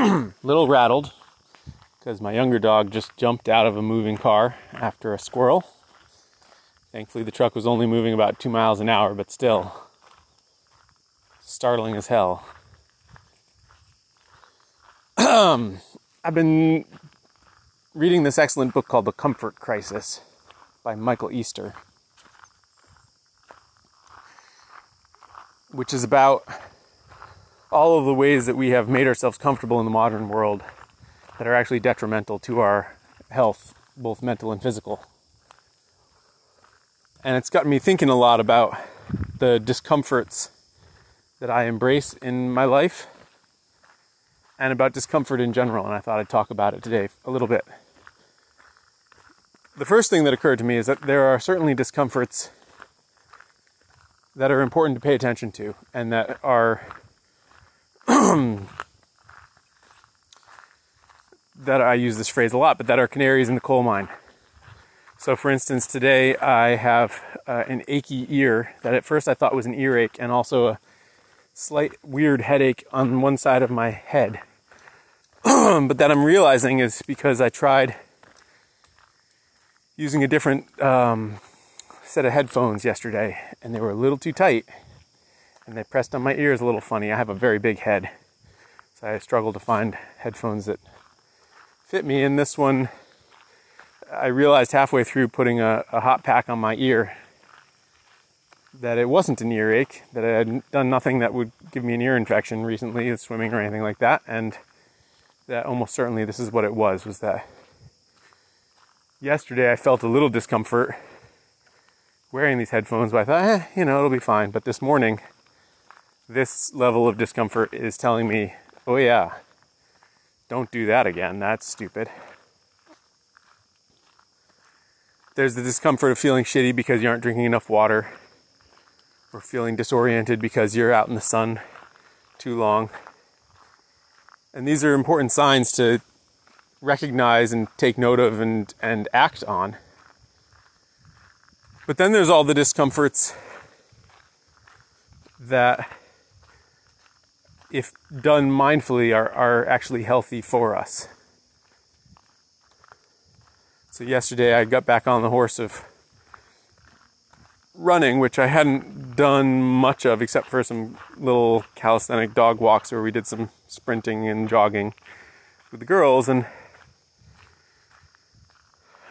little rattled because my younger dog just jumped out of a moving car after a squirrel. Thankfully, the truck was only moving about two miles an hour, but still startling as hell. I've been reading this excellent book called The Comfort Crisis by Michael Easter, which is about all of the ways that we have made ourselves comfortable in the modern world that are actually detrimental to our health, both mental and physical. And it's gotten me thinking a lot about the discomforts that I embrace in my life and about discomfort in general. And I thought I'd talk about it today a little bit. The first thing that occurred to me is that there are certainly discomforts that are important to pay attention to and that are that I use this phrase a lot, but that are canaries in the coal mine. So, for instance, today I have uh, an achy ear that at first I thought was an earache and also a slight weird headache on one side of my head. but that I'm realizing is because I tried using a different um, set of headphones yesterday and they were a little too tight and they pressed on my ears a little funny. I have a very big head, so I struggle to find headphones that fit me. And this one, I realized halfway through putting a, a hot pack on my ear that it wasn't an earache, that I had done nothing that would give me an ear infection recently, swimming or anything like that, and that almost certainly this is what it was, was that yesterday I felt a little discomfort wearing these headphones, but I thought, eh, you know, it'll be fine. But this morning, this level of discomfort is telling me, oh yeah, don't do that again. That's stupid. There's the discomfort of feeling shitty because you aren't drinking enough water, or feeling disoriented because you're out in the sun too long. And these are important signs to recognize and take note of and, and act on. But then there's all the discomforts that if done mindfully, are, are actually healthy for us. So, yesterday I got back on the horse of running, which I hadn't done much of except for some little calisthenic dog walks where we did some sprinting and jogging with the girls. And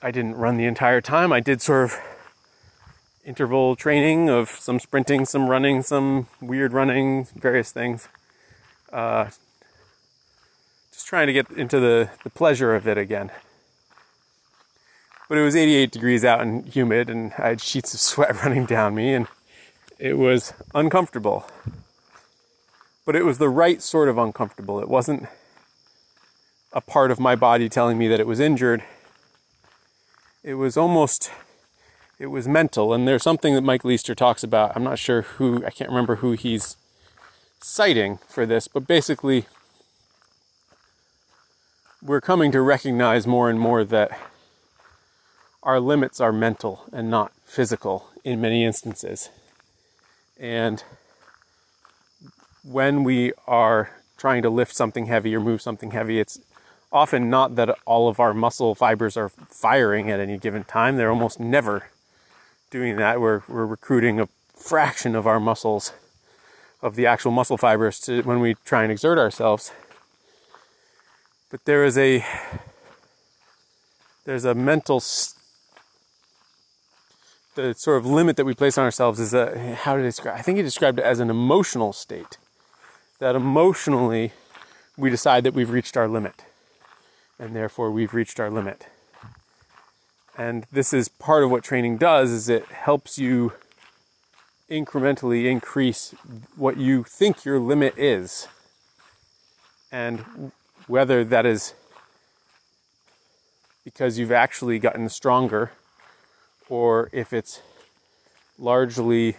I didn't run the entire time. I did sort of interval training of some sprinting, some running, some weird running, various things uh, just trying to get into the, the pleasure of it again. But it was 88 degrees out and humid, and I had sheets of sweat running down me, and it was uncomfortable. But it was the right sort of uncomfortable. It wasn't a part of my body telling me that it was injured. It was almost, it was mental. And there's something that Mike Easter talks about. I'm not sure who, I can't remember who he's citing for this, but basically, we're coming to recognize more and more that our limits are mental and not physical in many instances. And when we are trying to lift something heavy or move something heavy, it's often not that all of our muscle fibers are firing at any given time. They're almost never doing that. We're, we're recruiting a fraction of our muscles of the actual muscle fibers to when we try and exert ourselves. But there is a there's a mental the sort of limit that we place on ourselves is a how to describe I think he described it as an emotional state. That emotionally we decide that we've reached our limit. And therefore we've reached our limit. And this is part of what training does is it helps you incrementally increase what you think your limit is. And whether that is because you've actually gotten stronger or if it's largely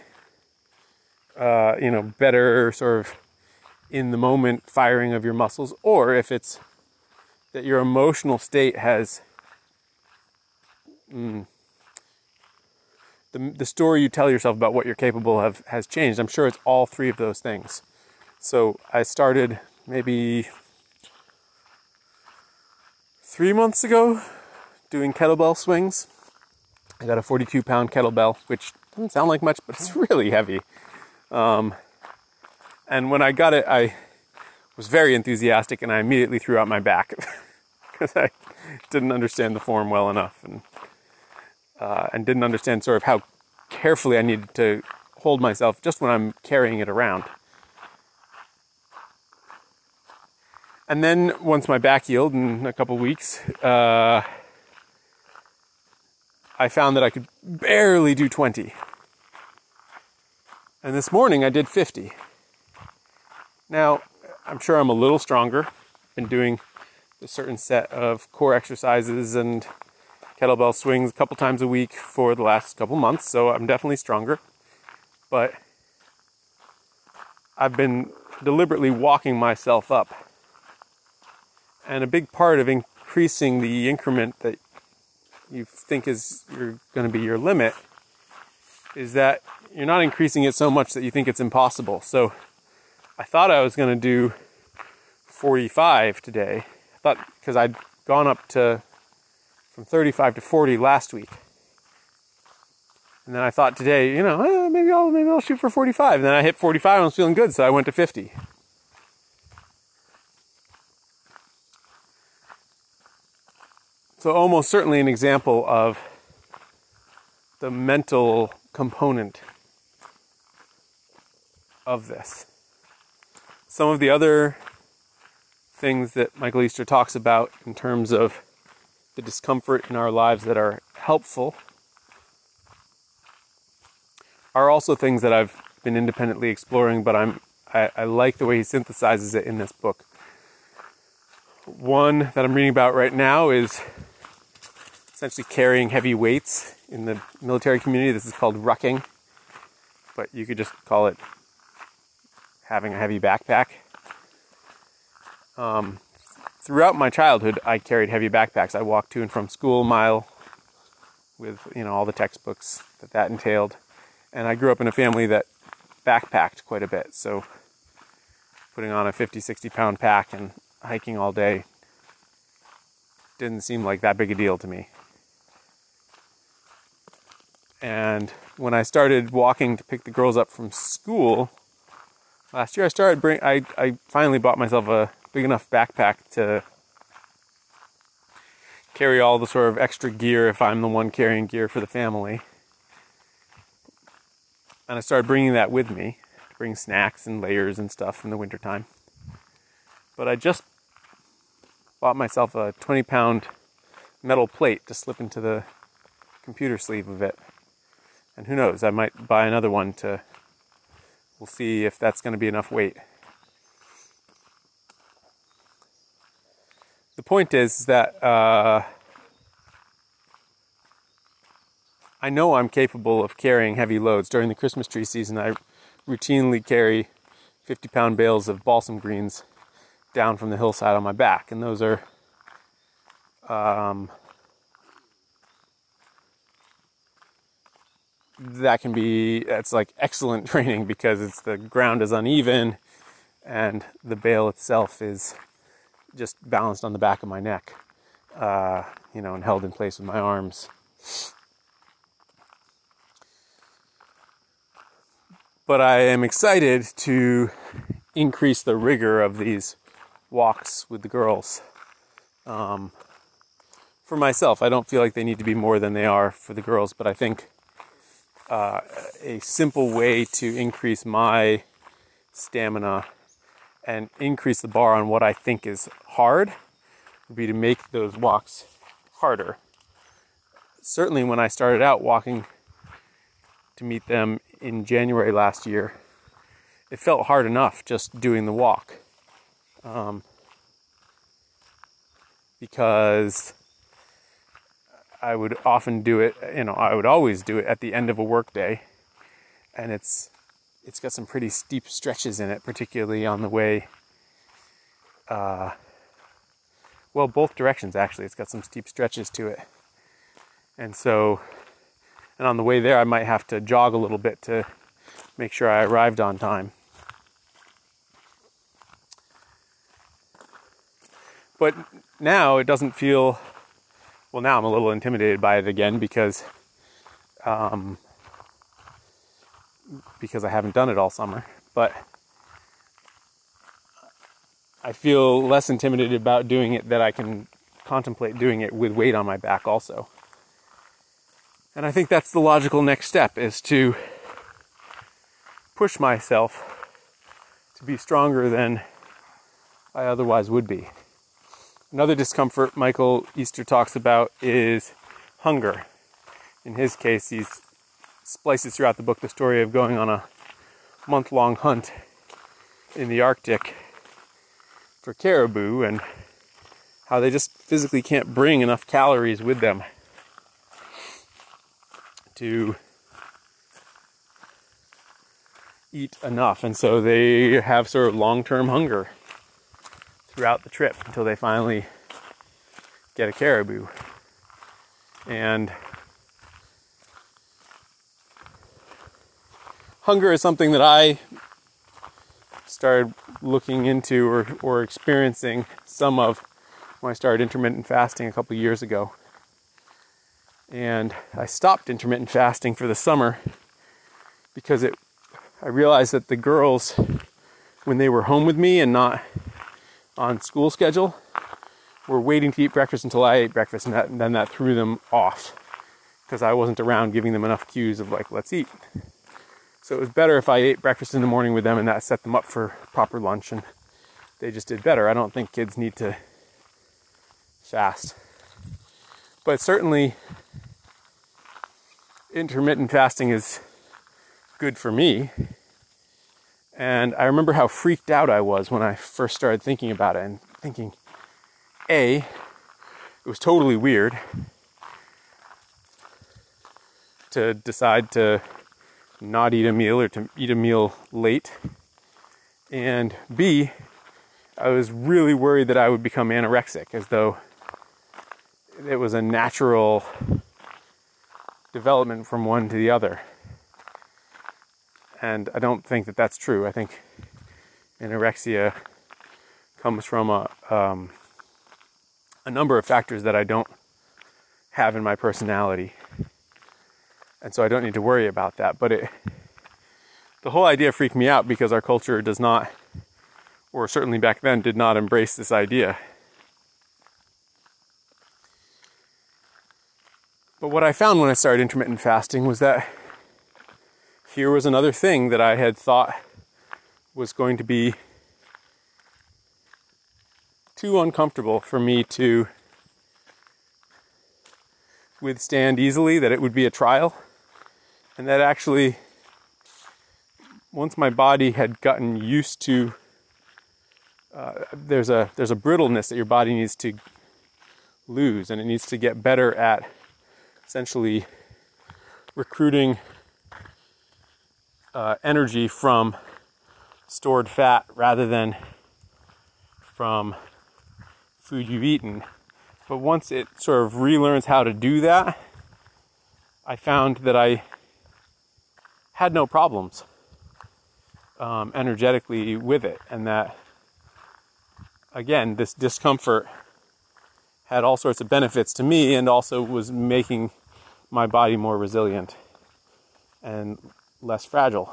uh, you know better sort of in the moment firing of your muscles or if it's that your emotional state has mm, the, the story you tell yourself about what you're capable of has changed. I'm sure it's all three of those things. So I started maybe three months ago doing kettlebell swings. I got a 42 pound kettlebell, which doesn't sound like much, but it's really heavy. Um, and when I got it, I was very enthusiastic and I immediately threw out my back because I didn't understand the form well enough and, uh, and didn't understand sort of how carefully I needed to hold myself just when I'm carrying it around. And then once my back healed in a couple weeks, uh, I found that I could barely do 20. And this morning I did 50. Now, I'm sure I'm a little stronger. Been doing a certain set of core exercises and kettlebell swings a couple times a week for the last couple months, so I'm definitely stronger. But I've been deliberately walking myself up and a big part of increasing the increment that you think is you're going to be your limit is that you're not increasing it so much that you think it's impossible. So I thought I was going to do 45 today. I thought because I'd gone up to from 35 to 40 last week. And then I thought today, you know, eh, maybe I'll maybe I'll shoot for 45. And then I hit 45 and I was feeling good, so I went to 50. So, almost certainly an example of the mental component of this. Some of the other things that Michael Easter talks about in terms of the discomfort in our lives that are helpful are also things that I've been independently exploring, but I'm I, I like the way he synthesizes it in this book. One that I'm reading about right now is essentially carrying heavy weights in the military community. This is called rucking, but you could just call it having a heavy backpack. Um, throughout my childhood, I carried heavy backpacks. I walked to and from school mile with you know all the textbooks that that entailed, and I grew up in a family that backpacked quite a bit. So putting on a 50, 60 pound pack and hiking all day didn't seem like that big a deal to me. And when I started walking to pick the girls up from school last year, I started bring I I finally bought myself a big enough backpack to carry all the sort of extra gear if I'm the one carrying gear for the family. And I started bringing that with me bring snacks and layers and stuff in the wintertime. But I just bought myself a 20 pound metal plate to slip into the computer sleeve of it. And who knows, I might buy another one to. We'll see if that's going to be enough weight. The point is that uh, I know I'm capable of carrying heavy loads. During the Christmas tree season, I routinely carry 50 pound bales of balsam greens down from the hillside on my back, and those are um, that can be it's like excellent training because it's the ground is uneven and the bale itself is just balanced on the back of my neck uh, you know and held in place with my arms. But i am excited to increase the rigor of these walks with the girls. Um, for myself i don't feel like they need to be more than they are for the girls but i think uh, a simple way to increase my stamina and increase the bar on what I think is hard would be to make those walks harder. Certainly, when I started out walking to meet them in January last year, it felt hard enough just doing the walk. Um, because I would often do it, you know, I would always do it at the end of a workday. And it's it's got some pretty steep stretches in it, particularly on the way uh, well, both directions actually. It's got some steep stretches to it. And so and on the way there I might have to jog a little bit to make sure I arrived on time. But now it doesn't feel. Well, now I'm a little intimidated by it again because, um, because I haven't done it all summer. But I feel less intimidated about doing it that I can contemplate doing it with weight on my back also. And I think that's the logical next step is to push myself to be stronger than I otherwise would be. Another discomfort Michael Easter talks about is hunger. In his case, he splices throughout the book the story of going on a month long hunt in the Arctic for caribou and how they just physically can't bring enough calories with them to eat enough. And so they have sort of long term hunger throughout the trip until they finally get a caribou. And hunger is something that I started looking into or, or experiencing some of when I started intermittent fasting a couple years ago. And I stopped intermittent fasting for the summer because it I realized that the girls when they were home with me and not on school schedule were waiting to eat breakfast until I ate breakfast and, that, and then that threw them off because I wasn't around giving them enough cues of like let's eat. So it was better if I ate breakfast in the morning with them and that set them up for proper lunch and they just did better. I don't think kids need to fast. But certainly intermittent fasting is good for me. And I remember how freaked out I was when I first started thinking about it and thinking, A, it was totally weird to decide to not eat a meal or to eat a meal late. And B, I was really worried that I would become anorexic, as though it was a natural development from one to the other. And I don't think that that's true. I think anorexia comes from a, um, a number of factors that I don't have in my personality and so I don't need to worry about that. But it, the whole idea freaked me out because our culture does not, or certainly back then, did not embrace this idea. But what I found when I started intermittent fasting was that here was another thing that I had thought was going to be too uncomfortable for me to withstand easily, that it would be a trial and that actually once my body had gotten used to uh, there's a there's a brittleness that your body needs to lose and it needs to get better at essentially recruiting uh, energy from stored fat rather than from food you've eaten. But once it sort of relearns how to do that i found that i had no problems um, energetically with it, and that again, this discomfort had all sorts of benefits to me, and also was making my body more resilient and less fragile.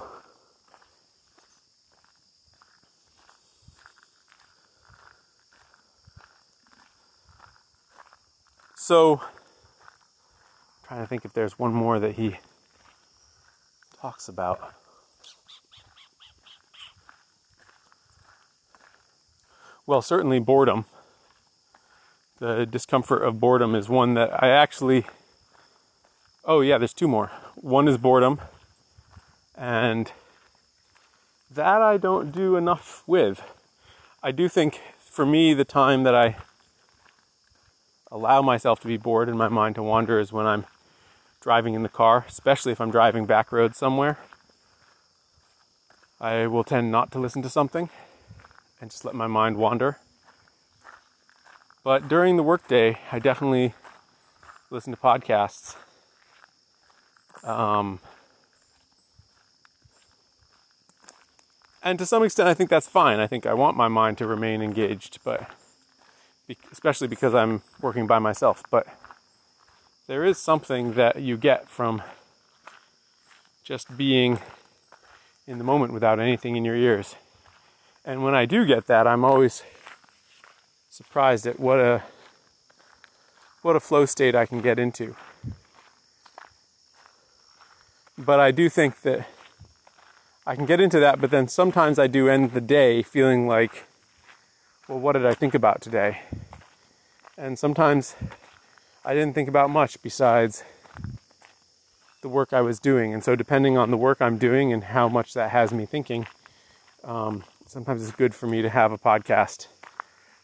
So, I'm trying to think if there's one more that he talks about. Well, certainly boredom. The discomfort of boredom is one that I actually. Oh, yeah, there's two more. One is boredom, and that I don't do enough with. I do think for me, the time that I allow myself to be bored and my mind to wander is when I'm driving in the car, especially if I'm driving back roads somewhere. I will tend not to listen to something and just let my mind wander. But during the workday, I definitely listen to podcasts. Um, and to some extent, I think that's fine. I think I want my mind to remain engaged, but especially because I'm working by myself. But there is something that you get from just being in the moment without anything in your ears. And when I do get that, I'm always surprised at what a what a flow state I can get into. But I do think that I can get into that, but then sometimes I do end the day feeling like, well, what did I think about today? And sometimes I didn't think about much besides the work I was doing. And so, depending on the work I'm doing and how much that has me thinking, um, sometimes it's good for me to have a podcast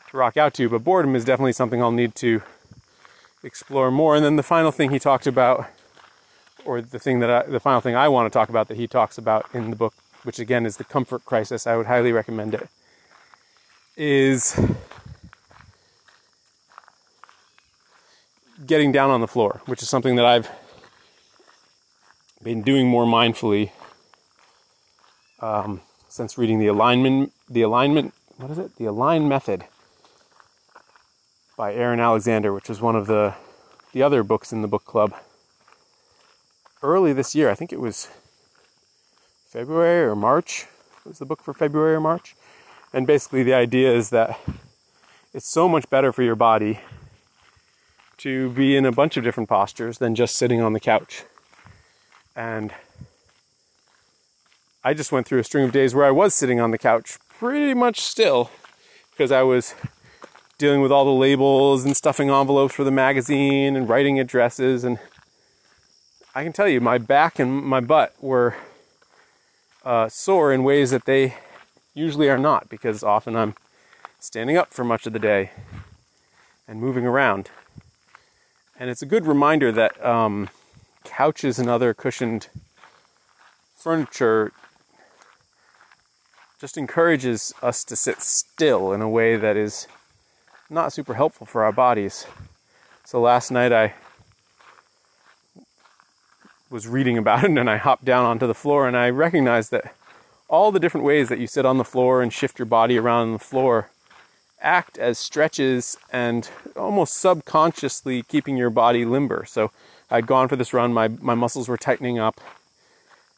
to rock out to. But boredom is definitely something I'll need to explore more. And then the final thing he talked about, or the thing that I, the final thing I want to talk about that he talks about in the book, which again is the comfort crisis. I would highly recommend it. Is getting down on the floor, which is something that I've been doing more mindfully um, since reading the alignment, the alignment, what is it? The Align Method by Aaron Alexander, which was one of the the other books in the book club early this year. I think it was February or March. Was the book for February or March? And basically, the idea is that it's so much better for your body to be in a bunch of different postures than just sitting on the couch. And I just went through a string of days where I was sitting on the couch pretty much still because I was dealing with all the labels and stuffing envelopes for the magazine and writing addresses and I can tell you my back and my butt were uh, sore in ways that they usually are not because often I'm standing up for much of the day and moving around. And it's a good reminder that um, couches and other cushioned furniture just encourages us to sit still in a way that is not super helpful for our bodies. So last night I was reading about it and I hopped down onto the floor and I recognized that all the different ways that you sit on the floor and shift your body around on the floor act as stretches and almost subconsciously keeping your body limber. So I'd gone for this run, my, my muscles were tightening up,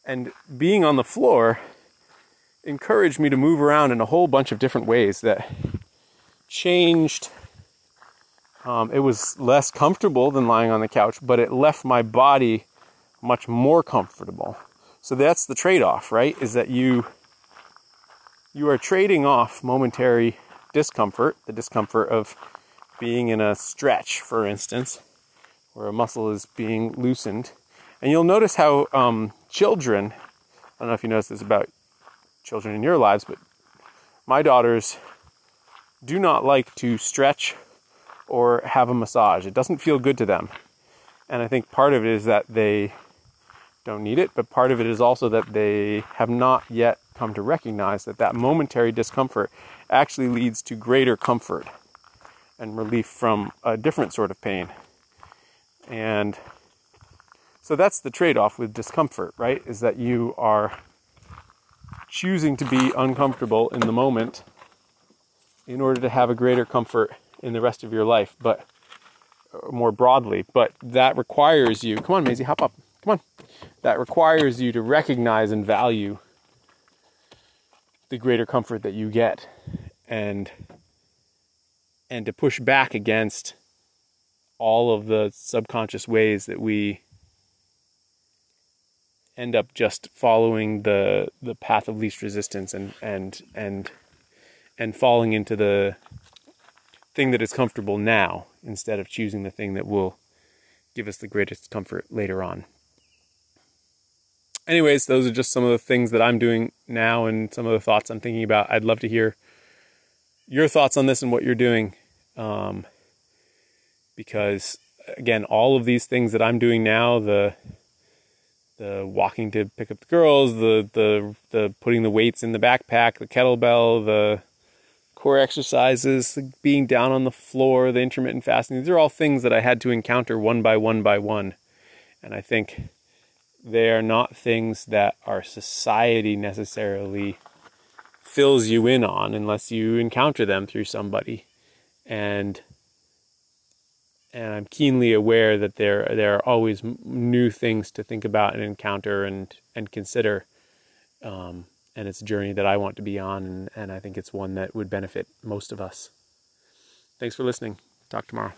and being on the floor encouraged me to move around in a whole bunch of different ways that changed. Um, it was less comfortable than lying on the couch, but it left my body much more comfortable. So that's the trade-off, right? Is that you you are trading off momentary discomfort, the discomfort of being in a stretch, for instance, where a muscle is being loosened. And you'll notice how um, children, I don't know if you notice this about children in your lives, but my daughters do not like to stretch or have a massage. It doesn't feel good to them. And I think part of it is that they don't need it, but part of it is also that they have not yet come to recognize that that momentary discomfort actually leads to greater comfort and relief from a different sort of pain. And so that's the trade off with discomfort, right? Is that you are choosing to be uncomfortable in the moment in order to have a greater comfort in the rest of your life, but uh, more broadly. But that requires you, come on, Maisie, hop up, come on. That requires you to recognize and value the greater comfort that you get and and to push back against all of the subconscious ways that we end up just following the the path of least resistance and and and and falling into the thing that is comfortable now instead of choosing the thing that will give us the greatest comfort later on. Anyways, those are just some of the things that I'm doing now and some of the thoughts I'm thinking about. I'd love to hear your thoughts on this and what you're doing. Um, because again, all of these things that I'm doing now, the the walking to pick up the girls, the the the putting the weights in the backpack, the kettlebell, the core exercises, the being down on the floor, the intermittent fasting. These are all things that I had to encounter one by one by one. And I think they are not things that our society necessarily fills you in on unless you encounter them through somebody. and and I'm keenly aware that there there are always new things to think about and encounter and and consider. Um, and it's a journey that I want to be on, and, and I think it's one that would benefit most of us. Thanks for listening. Talk tomorrow.